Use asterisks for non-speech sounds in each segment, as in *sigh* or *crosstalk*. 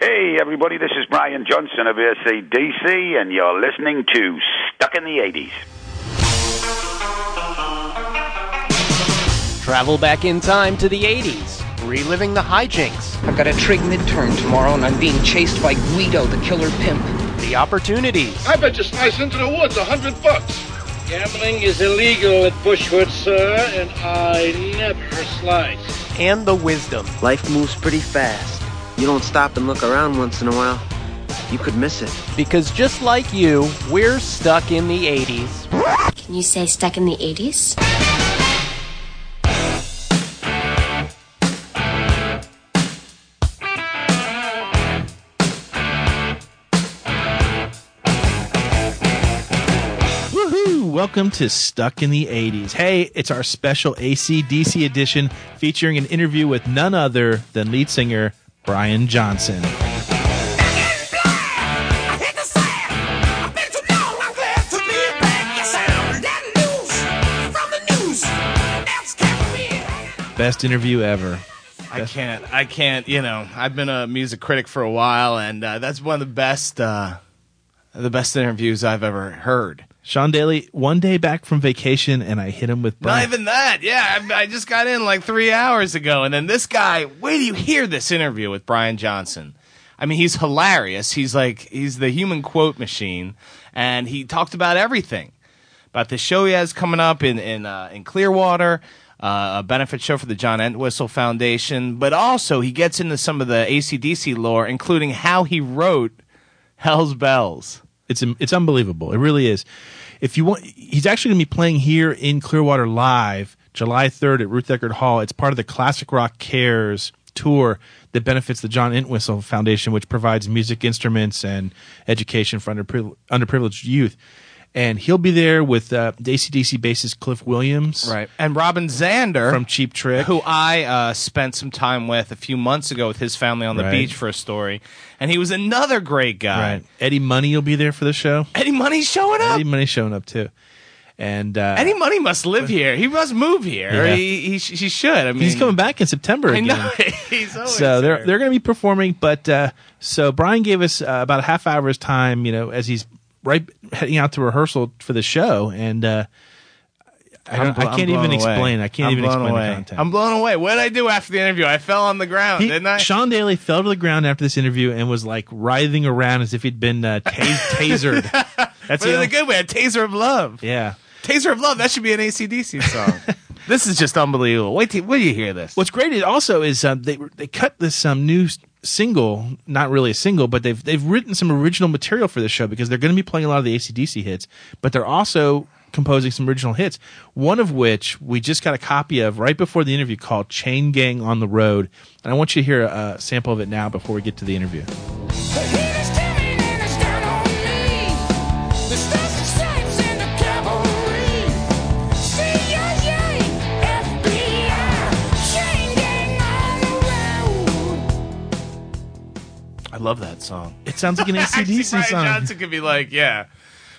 Hey, everybody, this is Brian Johnson of ACDC, and you're listening to Stuck in the 80s. Travel back in time to the 80s, reliving the hijinks, I've got a trig midterm tomorrow, and I'm being chased by Guido, the killer pimp. the opportunities, I bet you slice into the woods a hundred bucks. Gambling is illegal at Bushwood, sir, and I never slice. and the wisdom. Life moves pretty fast. You don't stop and look around once in a while, you could miss it. Because just like you, we're stuck in the 80s. Can you say stuck in the 80s? Woohoo! Welcome to Stuck in the 80s. Hey, it's our special ACDC edition featuring an interview with none other than lead singer Brian Johnson. Best interview ever. I can't. I can't. You know, I've been a music critic for a while, and uh, that's one of the best, uh, the best interviews I've ever heard. Sean Daly, one day back from vacation, and I hit him with Not even that. Yeah, I, I just got in like three hours ago, and then this guy. Wait do you hear this interview with Brian Johnson? I mean, he's hilarious. He's like he's the human quote machine, and he talked about everything about the show he has coming up in in uh, in Clearwater, uh, a benefit show for the John Entwistle Foundation. But also, he gets into some of the ACDC lore, including how he wrote Hell's Bells. It's it's unbelievable. It really is. If you want, he's actually going to be playing here in Clearwater live July 3rd at Ruth Eckerd Hall. It's part of the Classic Rock Cares tour that benefits the John Entwistle Foundation, which provides music instruments and education for underprivileged, underprivileged youth. And he'll be there with uh, ACDC bassist Cliff Williams Right. And Robin Zander from Cheap Trick. who I uh, spent some time with a few months ago with his family on the Right. beach for a story, and he was another great guy. Right. Eddie Money will be there for the show. Eddie Money's showing up. Eddie Money's showing up too. And uh, Eddie Money must live here. He must move here. Yeah. He, he, he should. I mean, he's coming back in September I again. know. *laughs* he's always so they're there. they're going to be performing. But uh, so Brian gave us uh, about a half hour's time, you know, as he's right heading out to rehearsal for the show, and uh, I, don't, blo- I can't even away. explain. I can't I'm even explain away. the content. I'm blown away. What did I do after the interview? I fell on the ground, He- didn't I? Sean Daly fell to the ground after this interview and was like writhing around as if he'd been uh, tas- *laughs* tasered. That's but in a good way. A taser of love. yeah. Taser of love. That should be an ACDC song. *laughs* this is just unbelievable. Wait till, wait till you hear this. What's great is also is um, they they cut this um, new single, not really a single, but they've they've written some original material for this show because they're going to be playing a lot of the ACDC hits, but they're also composing some original hits. One of which we just got a copy of right before the interview called "Chain Gang on the Road," and I want you to hear a, a sample of it now before we get to the interview. I love that song. It sounds like an *laughs* ACDC song. Johnson could be like, yeah,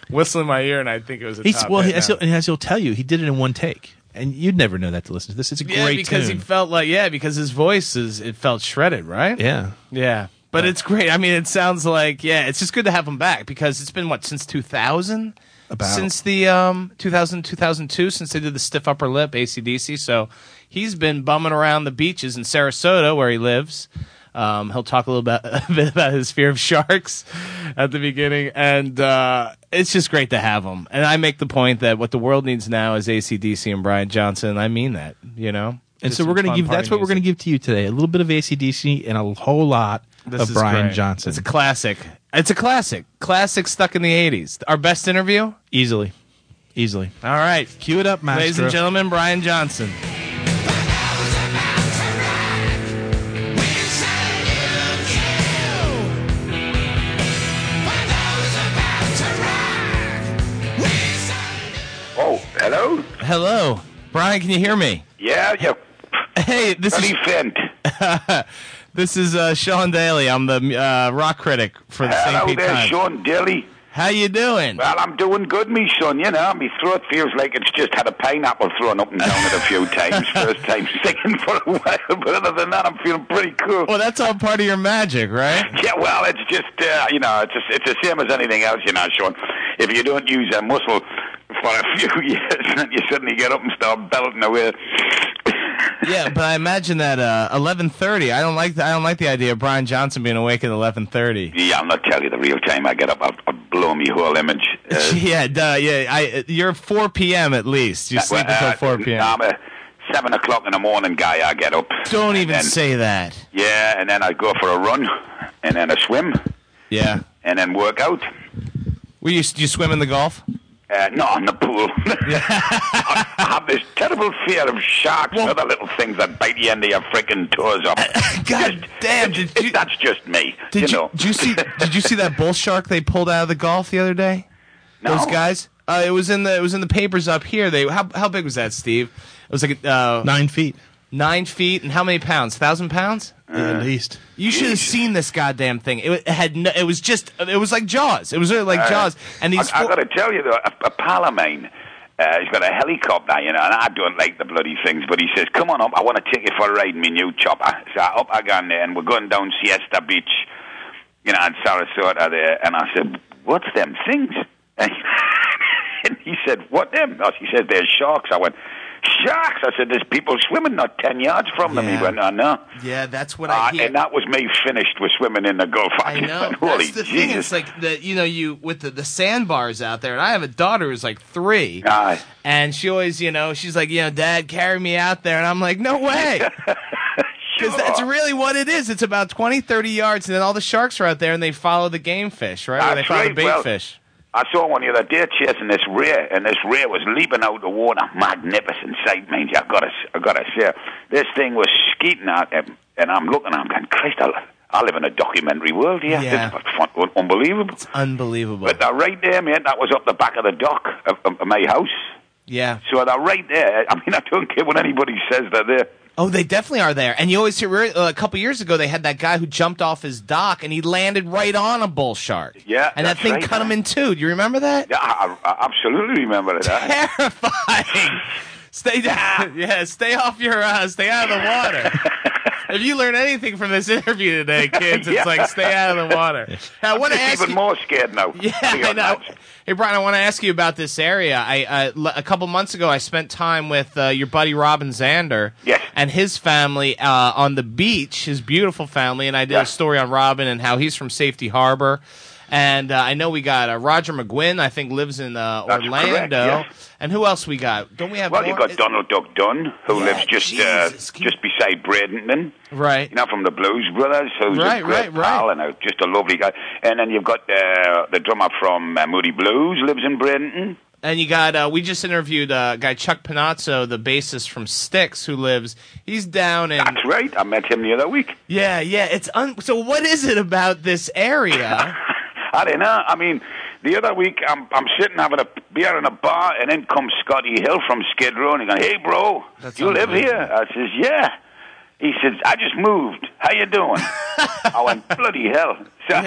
whistling my ear, and I think it was a He's top well, hit he, as, now. he'll, and as he'll tell you, he did it in one take, and you'd never know that to listen to this. It's a yeah, great because tune. he felt like yeah, because his voice is it felt shredded, right? yeah. yeah. But it's great. I mean, it sounds like yeah, it's just good to have him back because it's been what since 2000, About. since the um 2000 2002 since they did the stiff upper lip ACDC. So he's been bumming around the beaches in Sarasota where he lives. Um, he'll talk a little bit, *laughs* a bit about his fear of sharks at the beginning, and uh, it's just great to have him. And I make the point that what the world needs now is ACDC and Brian Johnson. I mean that, you know. And Just so we're going to give. That's what we're going to give to you today. A little bit of ACDC and a whole lot This of Brian great. Johnson. It's a classic. It's a classic. Classic stuck in the 80s. Our best interview? easily, easily. All right. Cue it up, Maestro. Ladies and gentlemen, Brian Johnson. Hello? Brian, can you hear me? Yeah, yeah. Hey, this Bloody is Fent. *laughs* this is uh, Sean Daly. I'm the uh, rock critic for the St. Hello Pete there, Times. Sean Daly. How you doing? Well, I'm doing good, me son. You know, my throat feels like it's just had a pineapple thrown up and down it a few times. *laughs* First time singing for a while, *laughs* but other than that, I'm feeling pretty cool. Well, that's all part of your magic, right? Yeah, well, it's just uh, you know, it's just, it's the same as anything else, you know, Sean. If you don't use a muscle for a *laughs* few years, then you suddenly get up and start belting away. yeah, but I imagine that uh, eleven thirty. I don't like the, I don't like the idea of Brian Johnson being awake at eleven thirty. Yeah, I'm not telling you the real time I get up. I'll, I'll blow me whole image. *laughs* Uh, yeah, duh, yeah. I you're four p.m. at least. You sleep well, until uh, four p.m. I'm a seven o'clock in the morning guy. I get up. Don't even then- say that. Yeah, and then I go for a run, and then a swim, Yeah. and then work out. You do you swim in the Gulf? Uh, no, in the pool. *laughs* I, I have this terrible fear of sharks and other little things that bite the end of your freaking toes off. *laughs* God damn! Did you, that's just me. did you you, know. did you see *laughs* did you see that bull shark they pulled out of the Gulf the other day? No. Those guys. Uh, it was in the it was in the papers up here. They how how big was that, Steve? It was like uh, Nine feet nine feet and how many pounds? Thousand pounds? At least. You should have seen this goddamn thing. It, had no, it was just it was like Jaws. It was really like Jaws. And these I, I four- got to tell you though, a, a pal of mine, uh, he's got a helicopter, you know, and I don't like the bloody things, but he says, "Come on up, I want to take you for a ride in my new chopper." So up I gone there, and we're going down Siesta Beach, you know, in Sarasota there, and I said, "What's them things?" *laughs* And he said, "What them?" Oh, he said, "They're sharks." I went. Sharks! I said, "There's people swimming not ten yards from them." Yeah. He went, "No, no." yeah, that's what Uh, I hear. and that was me finished with swimming in the Gulf. *laughs* I just know. went, Holy That's the Jesus. thing. It's like the you know you with the the sandbars out there, and I have a daughter who's like three, Aye. and she always you know she's like you know Dad carry me out there, and I'm like no way. *laughs* *laughs* Because that's really what it is. It's about 20, 30 yards, and then all the sharks are out there, and they follow the game fish, right? Or they follow the bait Well, fish. I saw one the other day chasing this rear, and this rear was leaping out the water. Magnificent sight, man. I gotta, I gotta say, this thing was skeeting out, and, and I'm looking, and I'm going, Christ, I, I live in a documentary world here. Yeah. This is fun, unbelievable. Unbelievable. But they're right there, man. That was up the back of the dock of, of, of my house. yeah. So they're right there. I mean, I don't care what anybody says. They're there. Oh, they definitely are there. And you always hear uh, a couple years ago they had that guy who jumped off his dock and he landed right on a bull shark. Yeah, and that thing right, cut him in two. Do you remember that? Yeah, I, I, absolutely remember that. *laughs* Terrifying. stay down. *laughs* Yeah, stay off your. Uh, stay out of the water. *laughs* if you learn anything from this interview today, kids, it's Yeah. like stay out of the water. Now, I want to I'm ask even you. more scared now. Yeah, I know. Hey, Brian, I want to ask you about this area. I uh, l- a couple months ago, I spent time with uh, your buddy Robin Zander. Yes. And his family uh, on the beach, his beautiful family, and I did Yeah. a story on Robin and how he's from Safety Harbor. And uh, I know we got uh, Roger McGuinn. I think lives in uh, Orlando. correct, yes. And who else we got? Don't we have? Well, more? you've got Donald Duck Dunn, who Yeah, lives just uh, Jesus, just beside Bradenton. Right. You know, from the Blues Brothers, who's Right, a great right, right. and a, just a lovely guy. And then you've got uh, the drummer from uh, Moody Blues, lives in Bradenton. And you got uh, we just interviewed uh, guy Chuck Panazzo, the bassist from Styx, who lives. He's down in That's right. I met him the other week. Yeah, yeah. It's un- so. What is it about this area? *laughs* I don't know. I mean, the other week I'm I'm sitting having a beer in a bar, and in comes Scotti Hill from Skid Row, and he goes, "Hey, bro, That's you live here?" I says, "Yeah." He says, "I just moved. How you doing?" *laughs* I went, "Bloody hell!" *laughs* So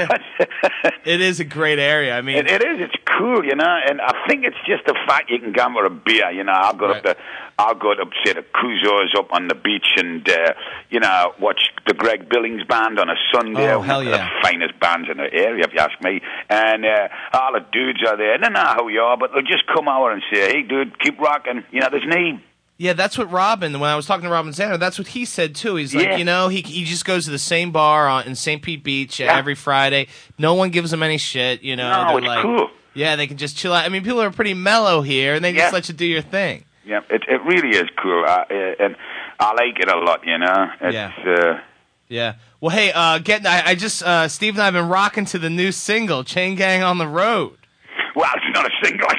it is a great area. I mean, It, it is. It's cool, you know, and I think it's just the fact you can gamble a beer. You know, I'll go Right. up to, I'll go to say the Cuzo's up on the beach and uh, you know watch the Greg Billings band on a Sunday. Oh, hell yeah. The finest bands in the area, if you ask me. And uh, all the dudes are there. They know who you are, but they'll just come over and say, "Hey, dude, keep rocking." You know, there's need. Yeah, that's what Robin. When I was talking to Robin Zander, that's what he said too. He's like, Yeah. you know, he he just goes to the same bar on, in St. Pete Beach Yeah. every Friday. No one gives him any shit. You know, No, it's like, cool. Yeah, they can just chill out. I mean, people are pretty mellow here, and they just let you do your thing. Yeah, it it really is cool, uh, and I like it a lot. You know, it's. Yeah. Uh, Yeah. Well, hey, uh, getting. I, I just uh, Steve and I have been rocking to the new single "Chain Gang on the Road." Well, it's not a single. *laughs*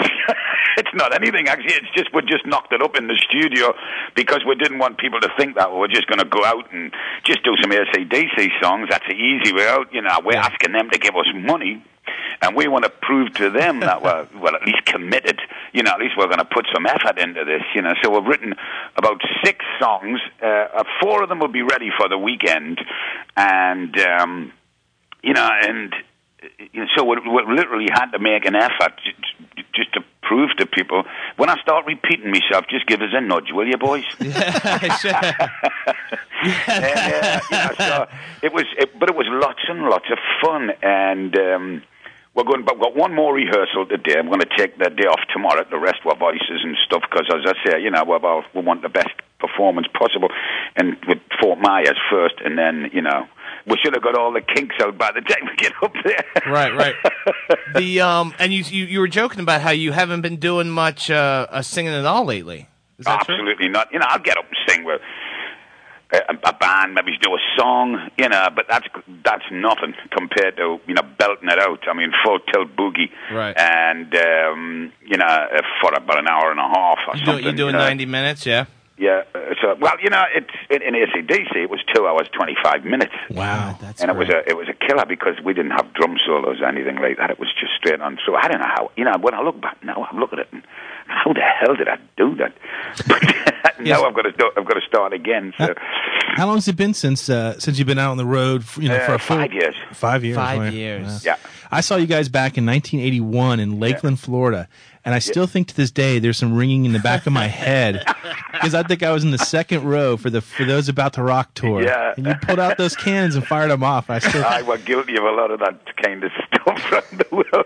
*laughs* it's not anything actually. It's just we just knocked it up in the studio because we didn't want people to think that we were just going to go out and just do some ACDC songs. That's the easy way out. You know, we're asking them to give us money. And we want to prove to them that we're *laughs* well, at least committed. You know, at least we're going to put some effort into this. You know, so we've written about six songs. Uh, uh, four of them will be ready for the weekend, and um, you know, and you know, so we, we literally had to make an effort just to prove to people. When I start repeating myself, just give us a nudge, will you, boys? *laughs* and, uh, *laughs* you know, so it was, it, but it was lots and lots of fun, and um, we're going. But we've got one more rehearsal today. I'm going to take the day off tomorrow. The rest our voices and stuff because, as I say, you know, we we want the best performance possible, and with Fort Myers first, and then you know. We should have got all the kinks out by the time we get up there. right, right. *laughs* The um, and you, you you were joking about how you haven't been doing much uh, uh singing at all lately. Is that true? Absolutely not. You know, I'll get up and sing with a, a band, maybe do a song, you know, but that's that's nothing compared to you know belting it out. I mean, full tilt boogie, Right. And um, you know, uh, for about an hour and a half or You do, something. you doing you know. ninety minutes? Yeah. Yeah. So, well, you know, it's in, in ACDC. It was two hours twenty five minutes. Wow. That's and it was a it was a killer because we didn't have drum solos or anything like that. It was just straight on. So I don't know how. You know, when I look back now, I look at it and how the hell did I do that? *laughs* *laughs* Yes. now I've got to start, I've got to start again. So How long has it been since uh, since you've been out on the road? For, you know, Uh, for a full, five years. Five years. Five right. years. yeah. I saw you guys back in 1981 in Lakeland, Florida, and I still think to this day there's some ringing in the back of my head *laughs* because I think I was in the second row for the for those about to rock tour. Yeah. And you pulled out those cannons and fired them off. I still. *laughs* I were guilty of a lot of that kind of stuff *laughs* around the world.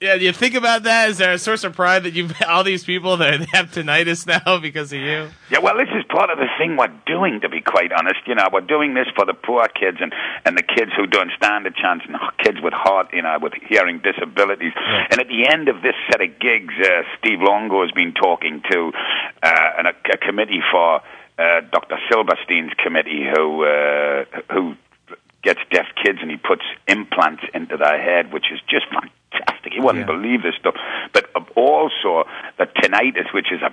Yeah, you think about that? Is there a source of pride that you've *laughs* all these people that they *laughs* have tinnitus now because of you? Yeah, well, this is part of the thing we're doing, to be quite honest. You know, we're doing this for the poor kids and, and the kids who don't stand a chance, and *laughs* kids with heart, you know, with hearing disabilities. And at the end of this set of gigs, uh, Steve Luongo has been talking to uh, an, a, a committee for uh, Dr. Silverstein's committee, who uh, who gets deaf kids and he puts implants into their head, which is just fantastic. You wouldn't Yeah. believe this stuff. But also the tinnitus, which is a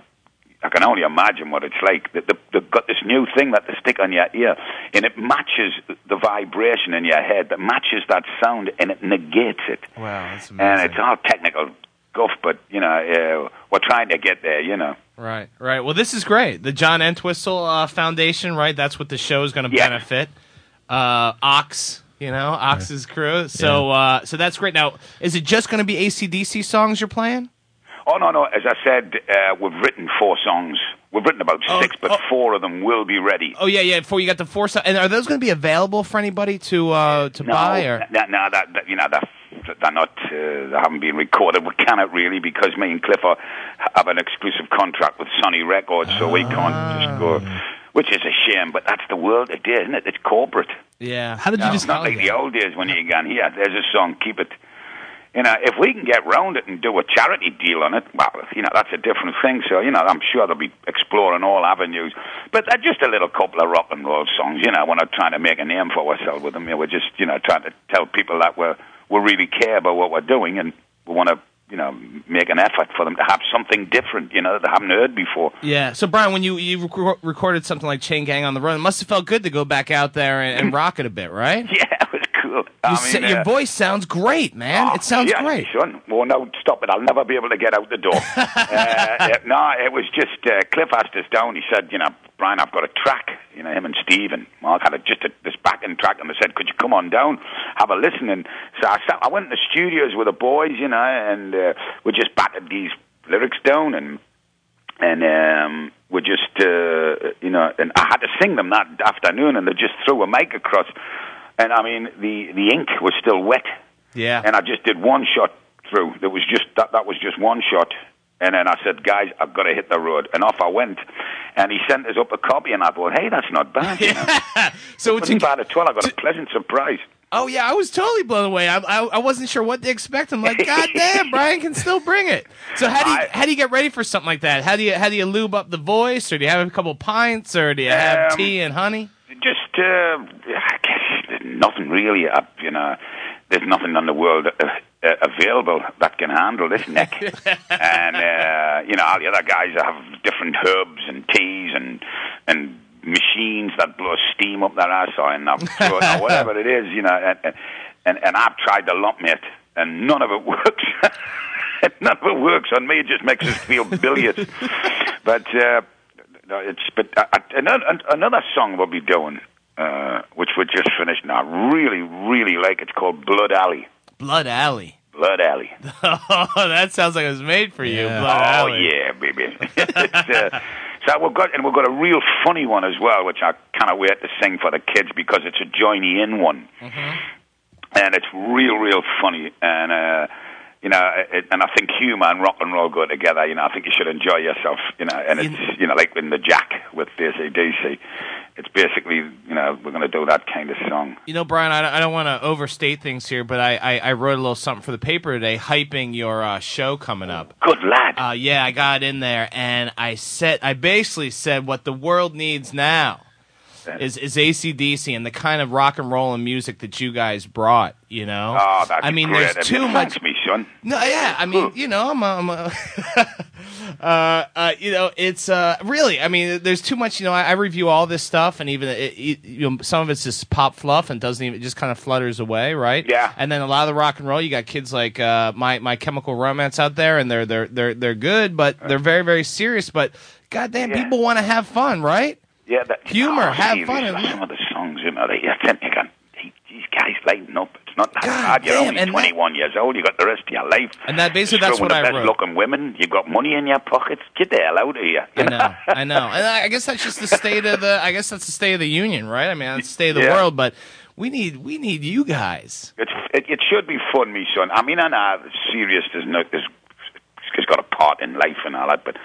I can only imagine what it's like. They- they- They've got this new thing that they stick on your ear, and it matches the vibration in your head, that matches that sound, and it negates it. Wow, that's amazing. And it's all technical guff, but you know, uh, we're trying to get there. You know. Right, right. Well, this is great. The John Entwistle uh, Foundation, right? That's what the show is going to Yeah. benefit. Uh, Ox, you know, Ox's crew. So, uh, so that's great. Now, is it just going to be ACDC songs you're playing? Oh no, no. As I said, uh, we've written four songs. We've written about Oh, six, but oh. four of them will be ready. Oh yeah, yeah. Before you got the four, so- and are those going to be available for anybody to uh, to no, buy? Or no, no, that, that you know that they're not. Uh, they haven't been recorded. We cannot really because me and Cliff are, have an exclusive contract with Sony Records, so we can't just go. Which is a shame, but that's the world it is, isn't it? It's corporate. yeah. How did you No. just- Not like the old days when you got here. There's a song, keep it. You know, if we can get round it and do a charity deal on it, well, you know, that's a different thing. So, you know, I'm sure they'll be exploring all avenues. But they're just a little couple of rock and roll songs. You know, we're not trying to make a name for ourselves with them. You know, we're just, you know, trying to tell people that we're, we really care about what we're doing and we want to, you know, make an effort for them to have something different, you know, that they haven't heard before. Yeah. So Brian, when you you rec- recorded something like Chain Gang on the Run, it must have felt good to go back out there and, and *laughs* rock it a bit, right? *laughs* Yeah, it was cool. I mean, sa- your uh, voice sounds great, man. Oh, it sounds yeah, great. Son. Well, no, stop it. I'll never be able to get out the door. *laughs* uh, it- no, it was just uh, Cliff asked us down. He said, you know, Brian, I've got a track. You know, him and Steve and Mark had a, just a, this backing track, and they said, could you come on down, have a listen? And so I, sat, I went in the studios with the boys, you know, and uh, we just battered these lyrics down and and um, we just, uh, you know, and I had to sing them that afternoon, and they just threw a mic across, and I mean, the the ink was still wet, Yeah. and I just did one shot through. There was just that that was just one shot, and then I said, "Guys, I've got to hit the road," and off I went. And he sent us up a copy, and I thought, "Hey, that's not bad." You know? *laughs* so It it's wasn't bad at all. I got a pleasant surprise. Oh yeah, I was totally blown away. I, I I wasn't sure what to expect. I'm like, God damn, *laughs* Brian can still bring it. So how do you I- how do you get ready for something like that? How do you how do you lube up the voice, or do you have a couple pints, or do you have Um, tea and honey? Just, uh, I guess nothing really. Uh, you know, there's nothing in the world uh, uh, available that can handle this neck. *laughs* and uh, you know, all the other guys have different herbs and teas and and machines that blow steam up their ass and, or whatever it is. You know, and and, and I've tried the lump mate, and none of it works. *laughs* none of it works on me. It just makes us feel bilious. *laughs* but. Uh, no, it's but uh, another another song we'll be doing, uh, which we just finished now. Really, really like. It's called Blood Alley. Blood Alley. Blood Alley. *laughs* Oh, that sounds like it was made for you. Yeah. Blood oh Alley. yeah, baby. *laughs* it's, uh, so we've got and we've got a real funny one as well, which I kind of wait to sing for the kids because it's a joiny in one, and it's real, real funny. And uh, you know, it, and I think humour and rock and roll go together. You know, I think you should enjoy yourself. You know, and it's you know like in the Jack with the ACDC. It's basically you know we're going to do that kind of song. You know, Brian, I don't, I don't want to overstate things here, but I, I, I wrote a little something for the paper today, hyping your uh, show coming up. Good lad. Uh, yeah, I got in there, and I said, I basically said what the world needs now is is ACDC and the kind of rock and roll and music that you guys brought. You know, oh, that's I mean, great. there's too much. Me son. No, yeah, I mean, you know, I'm, a, I'm a *laughs* uh, uh, you know, it's uh, really, I mean, there's too much. You know, I, I review all this stuff, and even it, it, you know, some of it's just pop fluff and doesn't even it just kind of flutters away, right? Yeah. And then a lot of the rock and roll, you got kids like uh, my my Chemical Romance out there, and they're they're they're they're good, but they're very very serious. But goddamn, Yeah. people want to have fun, right? Yeah, that, Humor, oh, have fun Some of the songs, you know, they, you think you can, these guys lighten up. It's not that God hard. You're damn, only and that- 21 years old. You got the rest of your life. And that basically that's Screwing what the I best wrote. looking women. You got money in your pockets. Get the hell out of here. I know, I know, and I guess that's just the state of the. I guess that's the state of the union, right? I mean, that's the state of the Yeah. world, but we need we need you guys. It's, it, it should be fun, me son. I mean, I know serious. There's no, there's, it's got a part in life and all that, but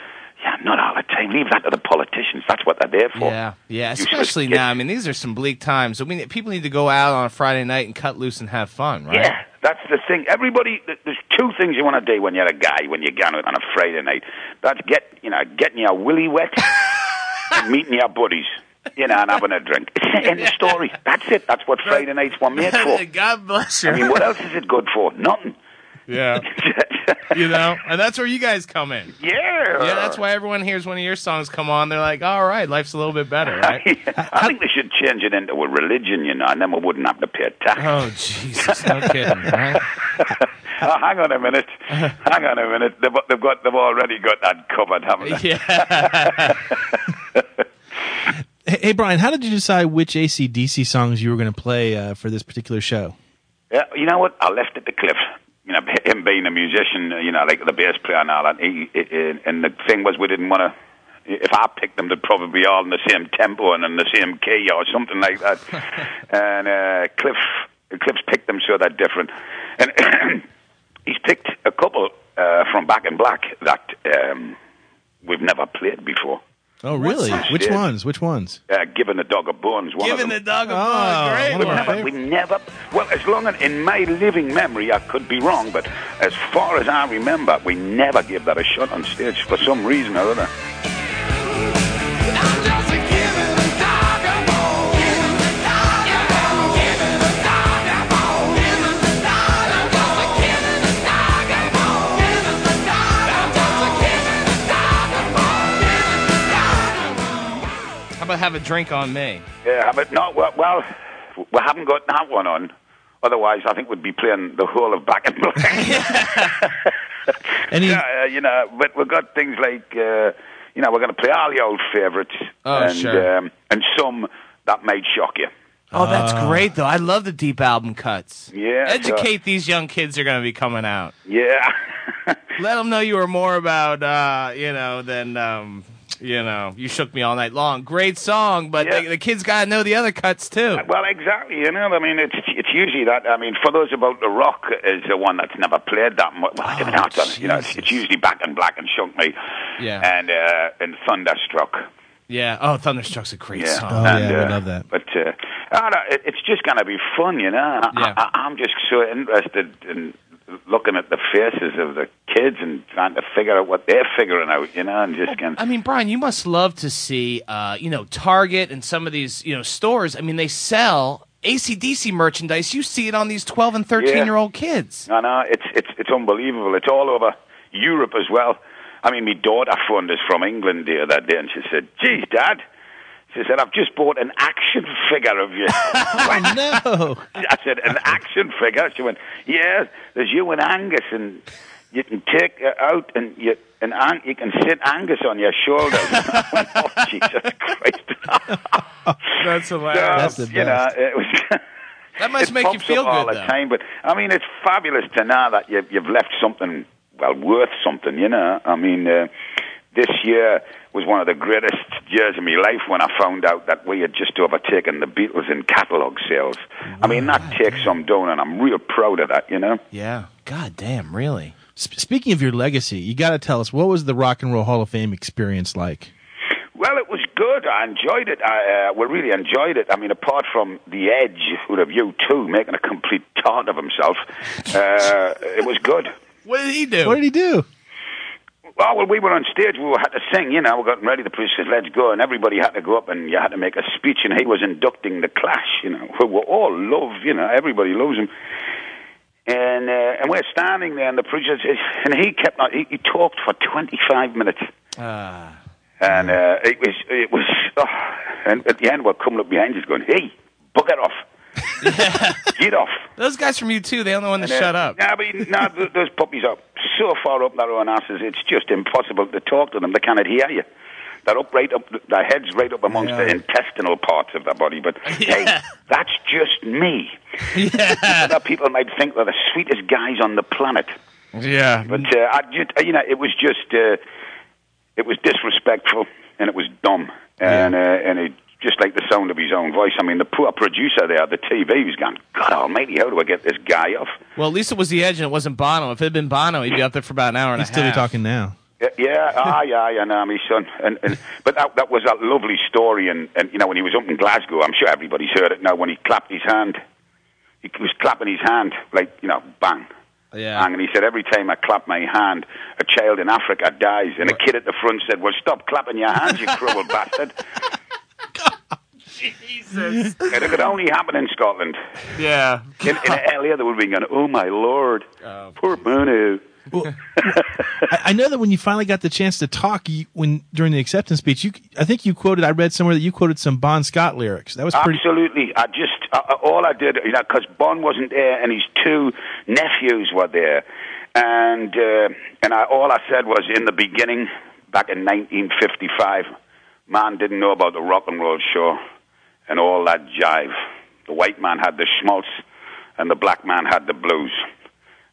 yeah, not all the time. Leave that to the politicians. That's what they're there for. Yeah, yeah. Especially now. I mean, these are some bleak times. We need, people need to go out on a Friday night and cut loose and have fun, right? Yeah, that's the thing. Everybody, there's two things you want to do when you're a guy, when you're going out on a Friday night. That's get, you know, getting your willy wet, and meeting your buddies, you know, and having a drink. End of *laughs* story. That's it. That's what Friday nights were made *laughs* for. God bless you. I mean, what else is it good for? Nothing. Yeah, *laughs* you know, and that's where you guys come in. yeah. Yeah, that's why everyone hears one of your songs come on. They're like, "All right, life's a little bit better, right?" *laughs* I think they should change it into a religion, you know, and then we wouldn't have to pay a tax. oh Jesus, no kidding, right? *laughs* Oh, hang on a minute. hang on a minute. They've, they've got. They've already got that covered, haven't they? Yeah. Hey, hey, Brian, how did you decide which ACDC songs you were going to play uh, for this particular show? Yeah, you know what? I left it to Cliff. You know, him being a musician, you know, like the bass player and all that. He, he, and the thing was, we didn't want to. If I picked them, they'd probably be all in the same tempo and in the same key or something like that. *laughs* and uh, Cliff, Cliff's picked them so they're different. And *clears throat* he's picked a couple uh, from Back in Black that um, we've never played before. Oh, really? Which Yeah. ones? Which ones? Uh, Giving the Dog a Bones, one Giving of the dog a Oh, bone, great. one We of our never, we never. Well, as long as in my living memory, I could be wrong, but as far as I remember, we never gave that a shot on stage for some reason or other. About have a drink on me? Yeah, but no. Well, well, we haven't got that one on. Otherwise, I think we'd be playing the whole of Back in Black. *laughs* *laughs* Any? yeah, uh, you know, but we've got things like, uh, you know, we're going to play all the old favourites, Oh, and sure. um, and some that might shock you. Oh, that's great though. I love the deep album cuts. Yeah, so- Educate these young kids that are going to be coming out. Yeah. Let them know you were more about, uh, you know, than, um, you know, you shook me all night long. Great song, but Yeah. the, the kids got to know the other cuts too. Well, exactly. You know, I mean, it's it's usually that. I mean, for those about the rock is the one that's never played that much. Well, I don't know. It's, you know, it's, it's usually Back in Black and Shook Me, Yeah. and uh, and Thunderstruck. Yeah. Oh, Thunderstruck's a great Yeah. song. Oh, and, yeah, uh, we love that. But uh, I don't know, it, it's just going to be fun, you know. I, Yeah. I, I'm just so interested in looking at the faces of the kids and trying to figure out what they're figuring out, you know, and just kind I mean, Brian, you must love to see, uh, you know, Target and some of these, you know, stores. I mean, they sell ACDC merchandise. You see it on these 12 and 13 year old kids. I know it's it's it's unbelievable. It's all over Europe as well. I mean, my daughter phoned us from England the other day, and she said, "Geez, Dad," she said, "I've just bought an action *laughs* figure of you." Oh, *laughs* no. I said, "An *laughs* action figure?" She went, "Yeah, there's you and Angus, and you can take it out, and you and Ang- you can sit Angus on your shoulders." I went, "Oh, Jesus Christ!" That's So, hilarious. That's the You know, it was. That must it make you feel up all good, the though. time. But I mean, it's fabulous to know that you've, you've left something well worth something. You know, I mean, uh, this year was one of the greatest years of my life when I found out that we had just overtaken the Beatles in catalogue sales. I mean, that takes some doing, and I'm real proud of that. You know. Yeah. God damn, really? Sp- speaking of your legacy, you got to tell us what was the Rock and Roll Hall of Fame experience like? Well, it was good. I enjoyed it. I uh, well, really enjoyed it. I mean, apart from the Edge, who have you too, making a complete tart of himself, *laughs* uh, it was good. What did he do? What did he do? Well, well, we were on stage. We had to sing. You know, we got ready. The priest said, "Let's go," and everybody had to go up, and you had to make a speech. And he was inducting the Clash. You know, who we all love. You know, everybody loves him. And uh, and we're standing there, and the preacher says, and he kept on. He, he talked for twenty five minutes. Ah. And uh, it was, it was, oh, and at the end, we're coming up behind us going, hey, bugger off. *laughs* Get off. Those guys from U2, they're the only when that And, uh, shut up. Nah, but nah, *laughs* th- those puppies are so far up their own asses, it's just impossible to talk to them. They cannot hear you. They're up right up, their heads right up amongst the intestinal parts of their body. But *laughs* hey, that's just me. Other people might think they're the sweetest guys on the planet. Yeah. But uh, I just, you know, it was just, uh, it was disrespectful and it was dumb, and uh, and it just like the sound of his own voice. I mean, the poor producer there, the TV, was going, God Almighty, how do I get this guy off? Well, at least it was the Edge and it wasn't Bono. If it had been Bono, he'd be up there for about an hour and He'd a still be half. talking now. Yeah, yeah, ah, yeah, yeah, no, my son. And, and but that that was a lovely story, and and you know when he was up in Glasgow, I'm sure everybody's heard it now. When he clapped his hand, he was clapping his hand like you know, bang. Yeah. Bang, and he said, every time I clap my hand, a child in Africa dies. And a kid at the front said, well, stop clapping your hands, you *laughs* cruel bastard. Jesus. And *laughs* it could only happen in Scotland. Yeah. In, in *laughs* LA, they would have been going, oh, my Lord, poor Bono. *laughs* I, I know that when you finally got the chance to talk, you, when during the acceptance speech, you I think you quoted. I read somewhere that you quoted some Bon Scott lyrics. That was pretty. Absolutely. I just, uh, uh, all I did, you know, because Bon wasn't there and his two nephews were there. And, uh, and I, all I said was in the beginning, back in 1955, man didn't know about the rock and roll show and all that jive. The white man had the schmaltz and the black man had the blues.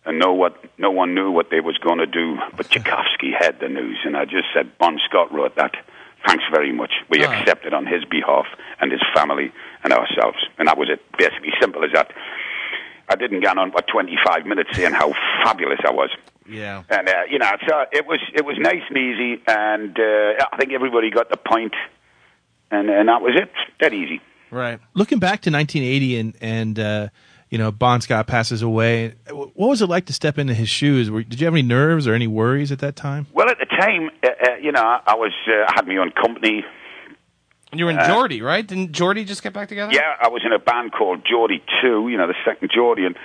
And no, what, no one knew what they was going to do, but *laughs* Tchaikovsky had the news. And I just said, Bon Scott wrote that. Thanks very much. We Ah. accept it on his behalf and his family and ourselves. And that was it. Basically, simple as that. I didn't get on for 25 minutes saying how fabulous I was. Yeah. And, uh, you know, so it was, it was nice and easy. And uh, I think everybody got the point. And, and that was it. Dead easy. Right. Looking back to 1980 and and uh, you know Bon Scott passes away. What was it like to step into his shoes? Were, did you have any nerves or any worries at that time? Well, at the time, uh, uh, you know, I was, uh, I had my own company. You were in Geordie, right? Didn't Geordie just get back together? Yeah, I was in a band called Geordie 2, you know, the second Geordie, and,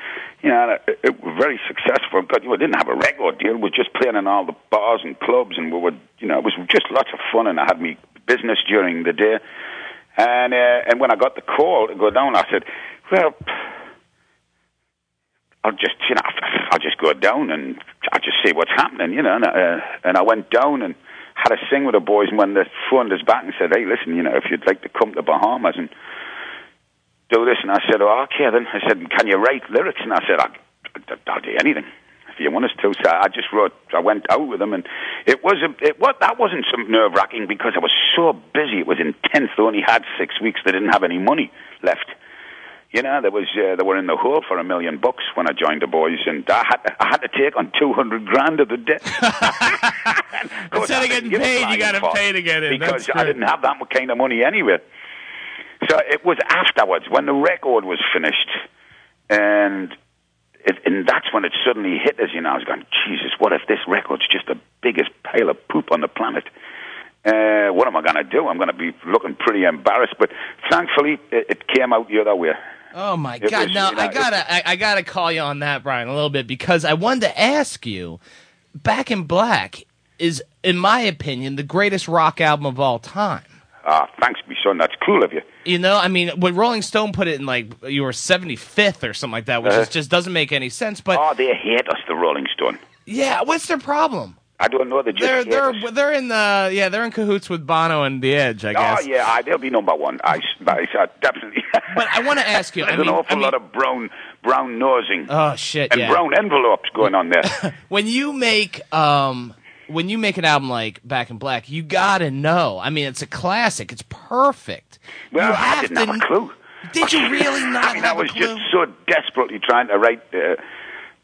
you know, it, it was very successful. But, you know, we didn't have a record deal. We were just playing in all the bars and clubs, and we were, you know, it was just lots of fun, and I had me business during the day. And, uh, and when I got the call to go down, I said, well, I'll just, you know, I'll just go down and I'll just see what's happening, you know. And, uh, and I went down and had a sing with the boys. And when they phoned us back and said, "Hey, listen, you know, if you'd like to come to Bahamas and do this," and I said, "Oh, okay." Then I said, "Can you write lyrics?" And I said, "I'll, I'll do anything." If you want us to, so I just wrote. I went out with them, and it was a, it what that wasn't some nerve wracking because I was so busy. It was intense. They only had six weeks. They didn't have any money left. You know, there was uh, they were in the hole for a million bucks when I joined the boys, and I had to, I had to take on two hundred grand of the debt. *laughs* Instead of getting paid, you got to pay to get in. because I didn't have that kind of money anyway. So it was afterwards when the record was finished, and it, and that's when it suddenly hit us. You know, I was going, Jesus, what if this record's just the biggest pile of poop on the planet? Uh, what am I going to do? I'm going to be looking pretty embarrassed. But thankfully, it, it came out the other way. Oh my It God! was, now you know, I gotta, I, I gotta call you on that, Brian, a little bit because I wanted to ask you. Back in Black is, in my opinion, the greatest rock album of all time. Ah, thanks, me son. That's cool of you. You know, I mean, when Rolling Stone put it in like you were seventy fifth or something like that, which Uh-huh. is, just doesn't make any sense. But Oh, they hate us, the Rolling Stone. yeah, what's their problem? I don't know. They just They're they're us- they're in the yeah they're in cahoots with Bono and The Edge, I guess. Oh guess. yeah, I, they'll be number one. I, I, I definitely. *laughs* But I want to ask you. *laughs* I There's mean, an awful I mean- lot of brown brown nosing Oh shit! and yeah. brown envelopes going on there. *laughs* when you make um when you make an album like Back in Black, you gotta know. I mean, it's a classic. It's perfect. well, you I didn't to have a clue. Did you really *laughs* not I mean, I was just so desperately trying to write the,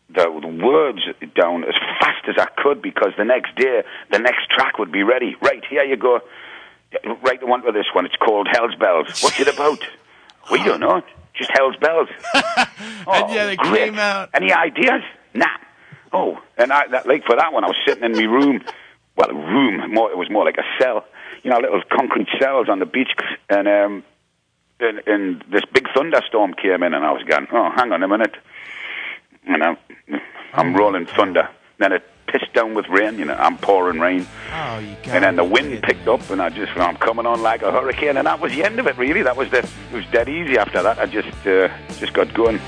the the words down as fast as I could because the next day the next track would be ready. Right here you go. Write the one for this one. It's called Hell's Bells. What's it about? we don't know. Just Hell's Bells. oh, *laughs* And yeah, they oh, great. came out. Any ideas? Nah. Oh, and I, that, like for that one, I was sitting in my room. Well, a room. More, it was more like a cell. You know, little concrete cells on the beach, and um, and, and this big thunderstorm came in, and I was going, "Oh, hang on a minute," you know, I'm rolling thunder. Then it pissed down with rain. You know, I'm pouring rain, oh, you got and then the wind picked up, and I just, I'm coming on like a hurricane, and that was the end of it. Really, that was the, it was dead easy after that. I just, uh, just got going.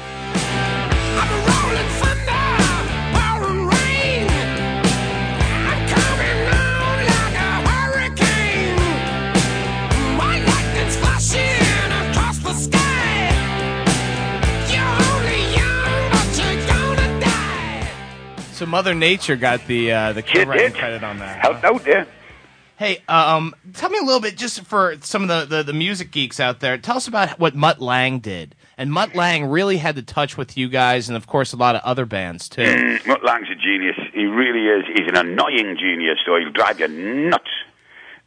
So Mother Nature got the uh, the co-writing credit on that. Helped out there. Hey, um, tell me a little bit, just for some of the, the, the music geeks out there. Tell us about what Mutt Lange did. And Mutt Lange really had to touch with you guys, and of course a lot of other bands too. Mm, Mutt Lange's a genius. He really is. He's an annoying genius, so he'll drive you nuts.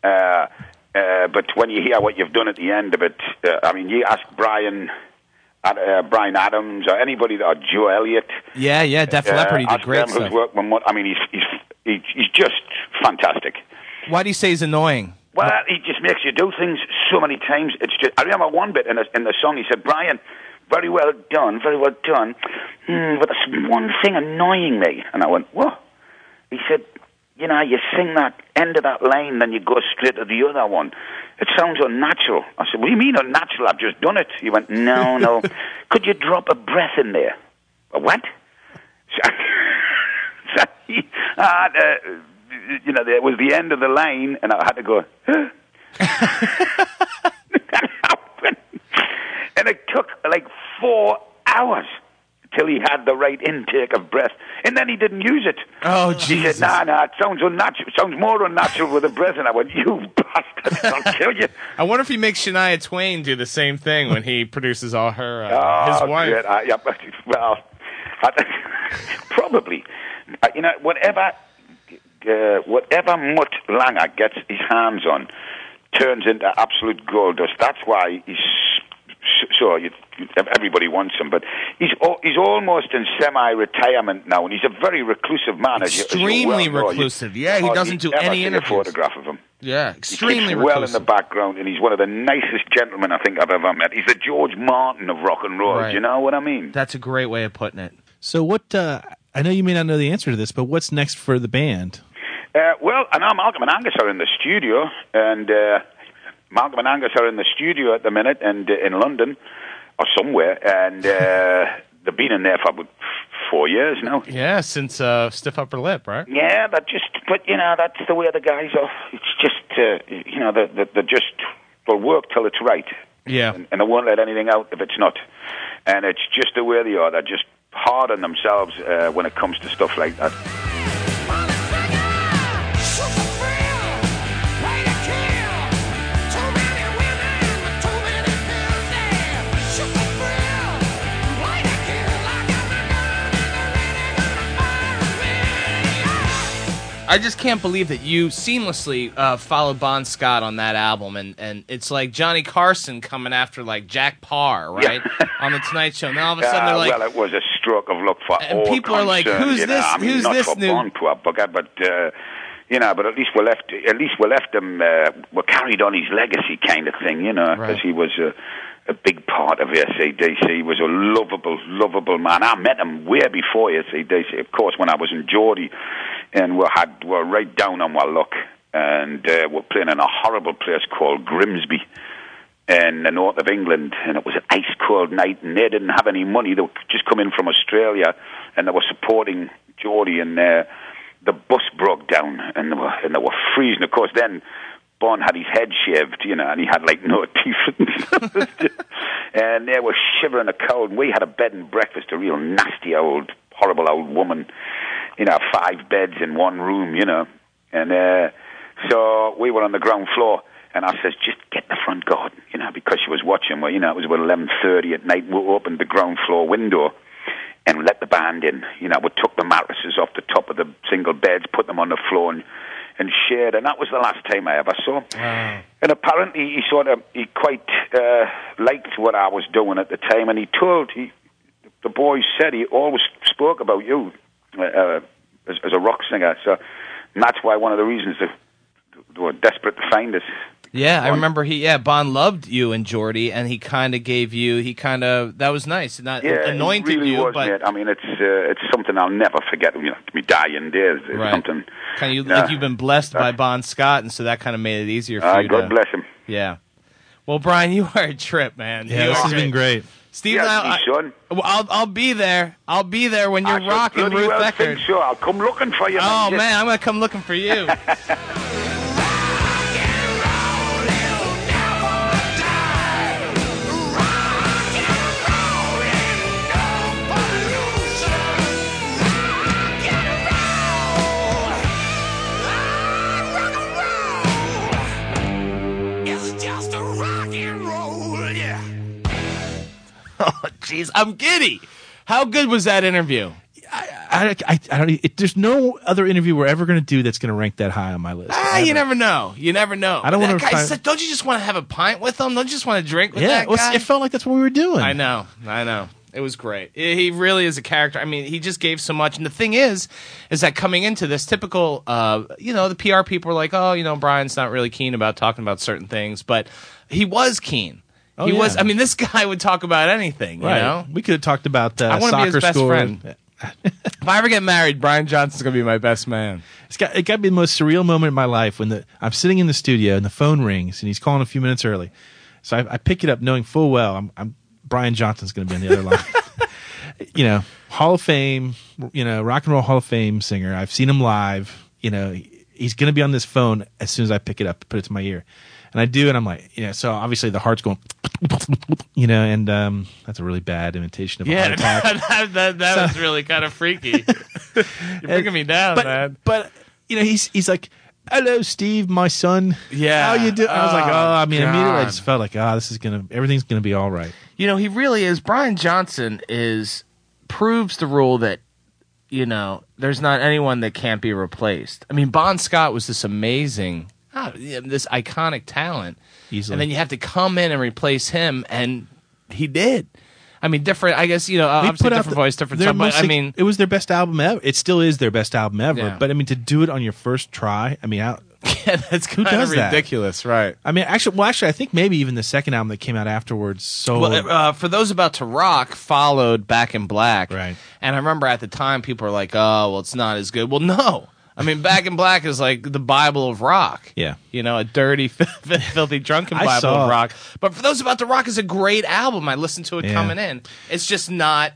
Uh, uh, but when you hear what you've done at the end of it, uh, I mean, you ask Brian, uh, Bryan Adams, or anybody, or Joe Elliott. yeah, yeah, Def Leppard, he did great stuff. worked with Mutt. I mean, he's he's he's just fantastic. Why do you say he's annoying? Well, he just makes you do things so many times. It's just. I remember one bit in the, in the song. He said, "Brian, very well done, very well done, hmm, but there's one thing annoying me." And I went, "What?" He said, "You know, you sing that end of that line, then you go straight to the other one. It sounds unnatural." I said, "What do you mean unnatural? I've just done it." He went, "No, no. *laughs* Could you drop a breath in there?" A what? So, so he, uh, uh, you know, it was the end of the line, and I had to go. *gasps* *laughs* *laughs* and it took like four hours till he had the right intake of breath, and then he didn't use it. Oh, Jesus! He said, "Nah, nah, it sounds unnatural. Sounds more unnatural with a breath." And I went, *laughs* "You bastard! I'll *laughs* kill you." I wonder if he makes Shania Twain do the same thing when he produces all her uh, his Oh, wife. great. I, yeah, but- well, I, *laughs* probably. Uh, you know, whatever, uh, whatever Mutt Lange gets his hands on turns into absolute gold dust. That's why he's s- so you, everybody wants him, but he's al- he's almost in semi-retirement now, and he's a very reclusive man. as you- as you Extremely well know. You- reclusive. Yeah, he oh, doesn't do any see interviews. A photograph of him. Yeah, He extremely keeps well in the background, and he's one of the nicest gentlemen I think I've ever met. He's the George Martin of rock and roll. Right. You know what I mean? That's a great way of putting it. So what? Uh, I know you may not know the answer to this, but what's next for the band? Uh, well, and now Malcolm and Angus are in the studio, and uh, Malcolm and Angus are in the studio at the minute, and uh, in London or somewhere, and uh, *laughs* they've been in there for about four years now. Yeah, since uh, Stiff Upper Lip, right? Yeah, but just, but you know, that's the way the guys are. It's just, uh, you know, they, they, they just they'll work till it's right. Yeah. and, and they won't let anything out if it's not. And it's just the way they are. They're just hard on themselves uh, when it comes to stuff like that. I just can't believe that you seamlessly uh, followed Bon Scott on that album, and, and it's like Johnny Carson coming after like Jack Paar, right, on the Tonight Show. Now all of a sudden Uh, they're like, well, it was a stroke of luck for And all people are like, who's you know. this- I mean, who's not this for new- Bon poor bugger, but uh, you know, but at least we left. At least we left him. Uh, we carried on his legacy, kind of thing, you know, because Right. he was a, a big part of ACDC. He was a lovable, lovable man. I met him way before ACDC, of course, when I was in Geordie, and we had we were right down on our luck, and uh, we're playing in a horrible place called Grimsby in the north of England, and it was an ice cold night, and they didn't have any money. They were just coming from Australia, and they were supporting Geordie, and uh, the bus broke down and they were and they were freezing. Of course, then Bon had his head shaved, you know, and he had like no teeth, *laughs* and they were shivering a cold. We had a bed and breakfast, a real nasty old, horrible old woman, you know, five beds in one room, you know, and uh, so we were on the ground floor. And I says, just get the front garden, you know, because she was watching. Well, you know, it was about eleven thirty at night. We opened the ground floor window, and let the band in. You know, we took the mattresses off the top of the single beds, put them on the floor, and, and shared. And that was the last time I ever saw. him. And apparently, he sort of he quite uh, liked what I was doing at the time, and he told he the boys said he always spoke about you uh, uh, as, as a rock singer. So and that's why one of the reasons that they were desperate to find us. Yeah, I remember he. Yeah, Bon loved you and Geordie, and he kind of gave you. He kind of that was nice. Not Yeah, anointed really you, was, but mate. I mean, it's uh, it's something I'll never forget. You know, me dying days. It's Right. something. kind of you, Yeah. like you've been blessed by Bon Scott, and so that kind of made it easier for Uh, you God to. bless him. Yeah. Well, Brian, *laughs* you are a trip, man. Yeah, You this are has been great. Steve, Yeah, and I, me, I- son. well, I'll I'll be there. I'll be there when you're I rocking bloody Ruth well Eckerd. think so. I'll come looking for you. Oh man. man, I'm gonna come looking for you. *laughs* *laughs* oh jeez, I'm giddy. How good was that interview? I, I, I don't. It, there's no other interview we're ever going to do that's going to rank that high on my list. Ah, ever. you never know. You never know. I don't find- said, Don't you just want to have a pint with him? Don't you just want to drink with Yeah, that guy? it felt like that's what we were doing. I know. I know. It was great. He really is a character. I mean, he just gave so much. And the thing is, is that coming into this typical, uh, you know, the PR people were like, oh, you know, Brian's not really keen about talking about certain things, but he was keen. Oh, he yeah. was. I mean, this *laughs* guy would talk about anything. You Right. know, We could have talked about uh, I wanna be soccer his best friend. *laughs* if I ever get married, Brian Johnson's gonna be my best man. It's got it got to be the most surreal moment in my life when the I'm sitting in the studio and the phone rings and he's calling a few minutes early. So I, I pick it up knowing full well I'm, I'm Brian Johnson's going to be on the other line. *laughs* you know, Hall of Fame, you know, rock and roll Hall of Fame singer. I've seen him live. You know, he- he's going to be on this phone as soon as I pick it up, put it to my ear. And I do, and I'm like, you know, so obviously the heart's going, *laughs* you know, and um, that's a really bad imitation of Yeah, *laughs* that, that, that was really kind of freaky. *laughs* You're bringing me down, but, man. But you know, he's he's like, "Hello, Steve, my son. Yeah. how you doing?" I was like, Oh, "Oh, I mean, immediately I just felt like, ah, this is gonna, everything's gonna be all right." You know, he really is. Brian Johnson is proves the rule that you know there's not anyone that can't be replaced. I mean, Bon Scott was this amazing, yeah, this iconic talent, Easily. and then you have to come in and replace him, and he did. I mean, different. I guess you know, They obviously different the- voice, different song. But I mean, it was their best album ever. It still is their best album ever. Yeah. But I mean, to do it on your first try, I mean, how, *laughs* yeah, that's who does of that? ridiculous, right? I mean, actually, well, actually, I think maybe even the second album that came out afterwards. So Well, uh, for those about to rock, followed Back in Black, Right. And I remember at the time, people were like, "Oh, well, it's not as good." Well, no. I mean, Back in Black is like the Bible of rock. Yeah. you know, a dirty, *laughs* filthy, drunken Bible saw- of rock. But for those about to rock, is a great album. I listened to it Yeah. coming in. It's just not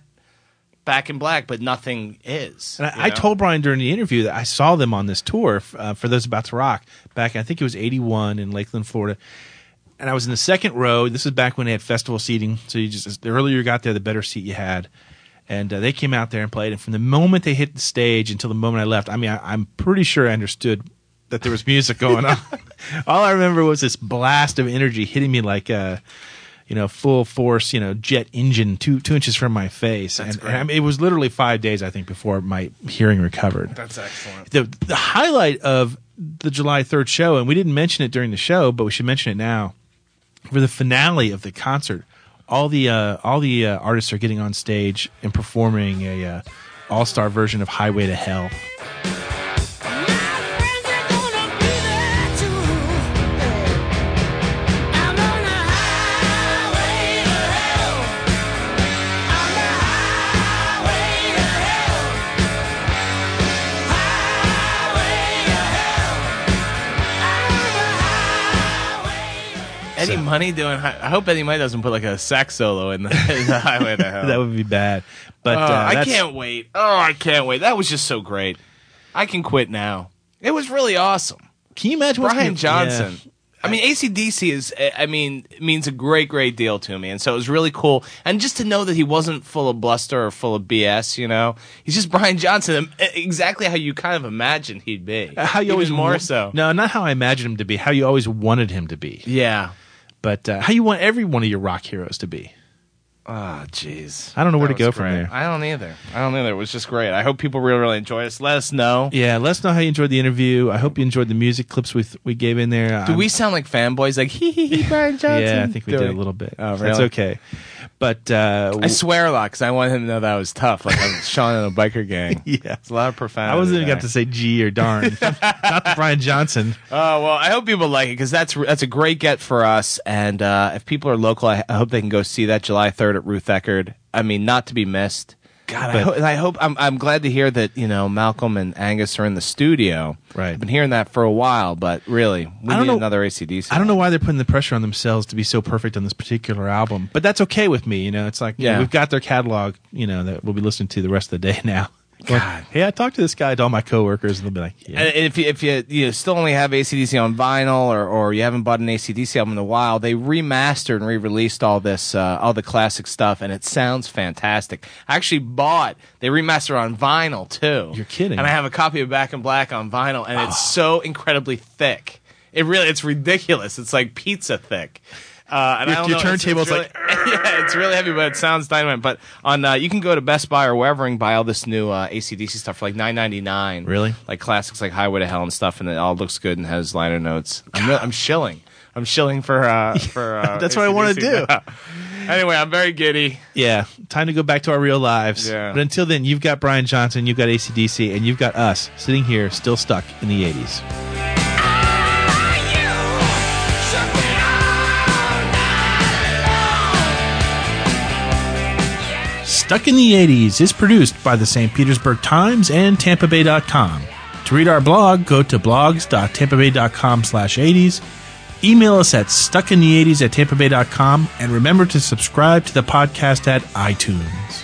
Back in Black, but nothing is. And I, I told Brian during the interview that I saw them on this tour uh, for those about to rock back. I think it was '81 in Lakeland, Florida. And I was in the second row. This is back when they had festival seating. So you just the earlier you got there, the better seat you had. And uh, they came out there and played. And from the moment they hit the stage until the moment I left, I mean, I, I'm pretty sure I understood that there was music *laughs* going on. All I remember was this blast of energy hitting me like a, you know, full force, you know, jet engine two two inches from my face. and, and I mean, it was literally five days, I think, before my hearing recovered. That's excellent. The the highlight of the July third show, and we didn't mention it during the show, but we should mention it now. For the finale of the concert, all the uh, all the uh, artists are getting on stage and performing a uh, all star version of Highway to Hell. Eddie Money doing. I hope Eddie Money doesn't put like a sax solo in the, *laughs* in the Highway to Hell. *laughs* That would be bad, but Oh, uh, I that's- can't wait. Oh, I can't wait. That was just so great. I can quit now. It was really awesome. Can you imagine what's Brian gonna- Johnson. yeah. I mean, ACDC is, eh, I mean, means a great, great deal to me. And so it was really cool. And just to know that he wasn't full of bluster or full of BS, you know, he's just Brian Johnson, e- exactly how you kind of imagined he'd be. How you Even always more so. No, not how I imagined him to be. How you always wanted him to be. Yeah. But uh, how you want every one of your rock heroes to be. Oh, jeez. I don't know where That to go from great. there. I don't either. I don't either. It was just great. I hope people really, really enjoyed us. Let us know. Yeah, let us know how you enjoyed the interview. I hope you enjoyed the music clips we we gave in there. Do I'm- we sound like fanboys? Like, *laughs* hee hee hee, Brian Johnson? *laughs* Yeah, I think we did a little bit. Oh, That's really? okay. But uh, I swear a lot because I want him to know that I was tough. Like I'm *laughs* Sean in a biker gang. *laughs* Yeah. It's a lot of profanity. I wasn't even there. got to say G or darn. *laughs* Not the Brian Johnson. Oh well, I hope people like it because that's that's a great get for us. And uh, if people are local, I, I hope they can go see that July third at Ruth Eckerd. I mean, not to be missed. God, I, ho- and I hope I'm I'm glad to hear that you know Malcolm and Angus are in the studio. Right. I've been hearing that for a while, but really, we I don't need know- another ACDC. I don't know why they're putting the pressure on themselves to be so perfect on this particular album, but that's okay with me. You know, it's like you know, we've got their catalog. You know that we'll be listening to the rest of the day *laughs* now. God. hey, I talked to this guy to all my coworkers, and they'll be like, yeah. And if you if you you still only have ACDC on vinyl or, or you haven't bought an ACDC album in a while, they remastered and re-released all this uh, all the classic stuff, and it sounds fantastic. I actually bought they remastered on vinyl too. You're kidding. And I have a copy of Back in Black on vinyl, and it's so incredibly thick. It really it's ridiculous. It's like pizza thick. Uh, and Your- I don't your know, turntable's it's really- *laughs* yeah, it's really heavy, but it sounds dynamite. But on uh, you can go to Best Buy or wherever and buy all this new uh, ACDC stuff for like nine ninety nine. Really? Like classics like Highway to Hell and stuff, and it all looks good and has liner notes. I'm, I'm shilling. I'm shilling for uh, *laughs* for. Uh, That's what I wanna do. *laughs* anyway, I'm very giddy. yeah, time to go back to our real lives. Yeah. But until then, you've got Brian Johnson, you've got ACDC, and you've got us sitting here still stuck in the 80s. Stuck in the 80s is produced by the St. Petersburg Times and TampaBay.com. To read our blog, go to blogs.tampabay.com slash 80s. Email us at stuckinthe80s at tampabay.com and remember to subscribe to the podcast at iTunes.